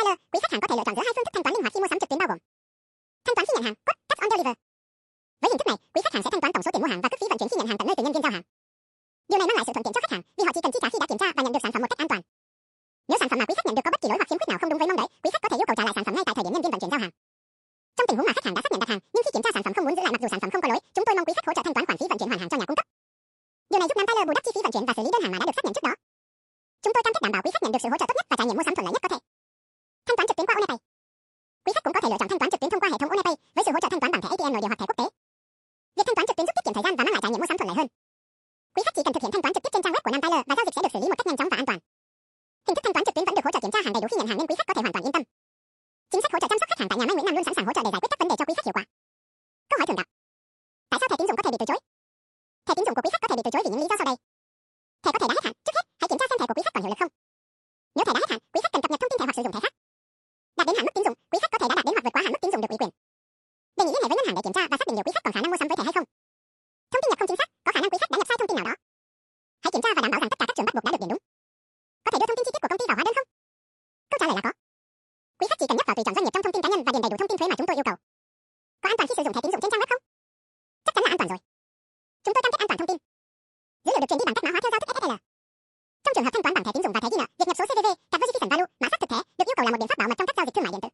Tyler, quý khách hàng có thể lựa chọn giữa hai phương thức thanh toán linh hoạt khi mua sắm trực tuyến bao gồm thanh toán khi nhận hàng, quất, cash on deliver. Với hình thức này, quý khách hàng sẽ thanh toán tổng số tiền mua hàng và cước phí vận chuyển khi nhận hàng tận nơi từ nhân viên giao hàng. Điều này mang lại sự thuận tiện cho khách hàng vì họ chỉ cần chi trả khi đã kiểm tra và nhận được sản phẩm một cách an toàn. Nếu sản phẩm mà quý khách nhận được có bất kỳ lỗi hoặc khiếm khuyết nào không đúng với mong đợi, quý khách có thể yêu cầu trả lại sản phẩm ngay tại thời điểm nhân viên vận chuyển giao hàng. Trong tình huống mà khách hàng đã xác nhận đặt hàng, nhưng khi kiểm tra sản phẩm không muốn giữ lại mặc dù sản phẩm không có lỗi, chúng tôi mong quý khách hỗ trợ thanh toán khoản phí vận chuyển hoàn hàng cho nhà cung cấp. Điều này giúp Nam Tyler bù đắp chi phí vận chuyển và xử lý đơn hàng mà đã được xác nhận trước đó. Chúng tôi cam kết đảm bảo quý khách nhận được sự hỗ trợ tốt nhất và trải nghiệm mua sắm thuận lợi nhất lựa chọn thanh toán trực tuyến thông qua hệ thống OnePay với sự hỗ trợ thanh toán bằng thẻ ATM nội địa hoặc thẻ quốc tế. Việc thanh toán trực tuyến giúp tiết kiệm thời gian và mang lại trải nghiệm mua sắm thuận lợi hơn. Quý khách chỉ cần thực hiện thanh toán trực tiếp trên trang web của Nam Tyler và giao dịch sẽ được xử lý một cách nhanh chóng và an toàn. Hình thức thanh toán trực tuyến vẫn được hỗ trợ kiểm tra hàng đầy đủ khi nhận hàng nên quý khách có thể hoàn toàn yên tâm. Chính sách hỗ trợ chăm sóc khách hàng tại nhà máy Nguyễn Nam luôn sẵn sàng hỗ trợ để giải quyết các vấn đề cho quý khách hiệu quả. Câu hỏi thường gặp: Tại sao thẻ tín dụng có thể bị từ chối? Thẻ tín dụng của quý khách có thể bị từ chối vì những lý do sau đây. Thẻ có thể đã hết hạn, trước hết, hãy kiểm tra xem thẻ của quý khách còn hiệu lực không. Nếu thẻ đã hết hạn, quý khách cần cập nhật thông tin thẻ hoặc sử dụng thẻ khác. Đạt đến hạn mức tín dụng, quý khách dùng được ủy quyền. Đề nghị liên hệ với ngân hàng để kiểm tra và xác định liệu quý khách còn khả năng mua sắm với thẻ hay không. Thông tin nhập không chính xác, có khả năng quý khách đã nhập sai thông tin nào đó. Hãy kiểm tra và đảm bảo rằng tất cả các trường bắt buộc đã được điền đúng. Có thể đưa thông tin chi tiết của công ty vào hóa đơn không? Câu trả lời là có. Quý khách chỉ cần nhấp vào tùy chọn doanh nghiệp trong thông tin cá nhân và điền đầy đủ thông tin thuế mà chúng tôi yêu cầu. Có an toàn khi sử dụng thẻ tín dụng trên trang web không? Chắc chắn là an toàn rồi. Chúng tôi cam kết an toàn thông tin. Dữ liệu được truyền đi bằng cách mã hóa theo giao thức SSL. Trong trường hợp thanh toán bằng thẻ tín dụng và thẻ ghi nợ, việc nhập số CVV, cặp Verification Value, mã xác thực thẻ được yêu cầu là một biện pháp bảo mật trong các giao dịch thương mại điện tử.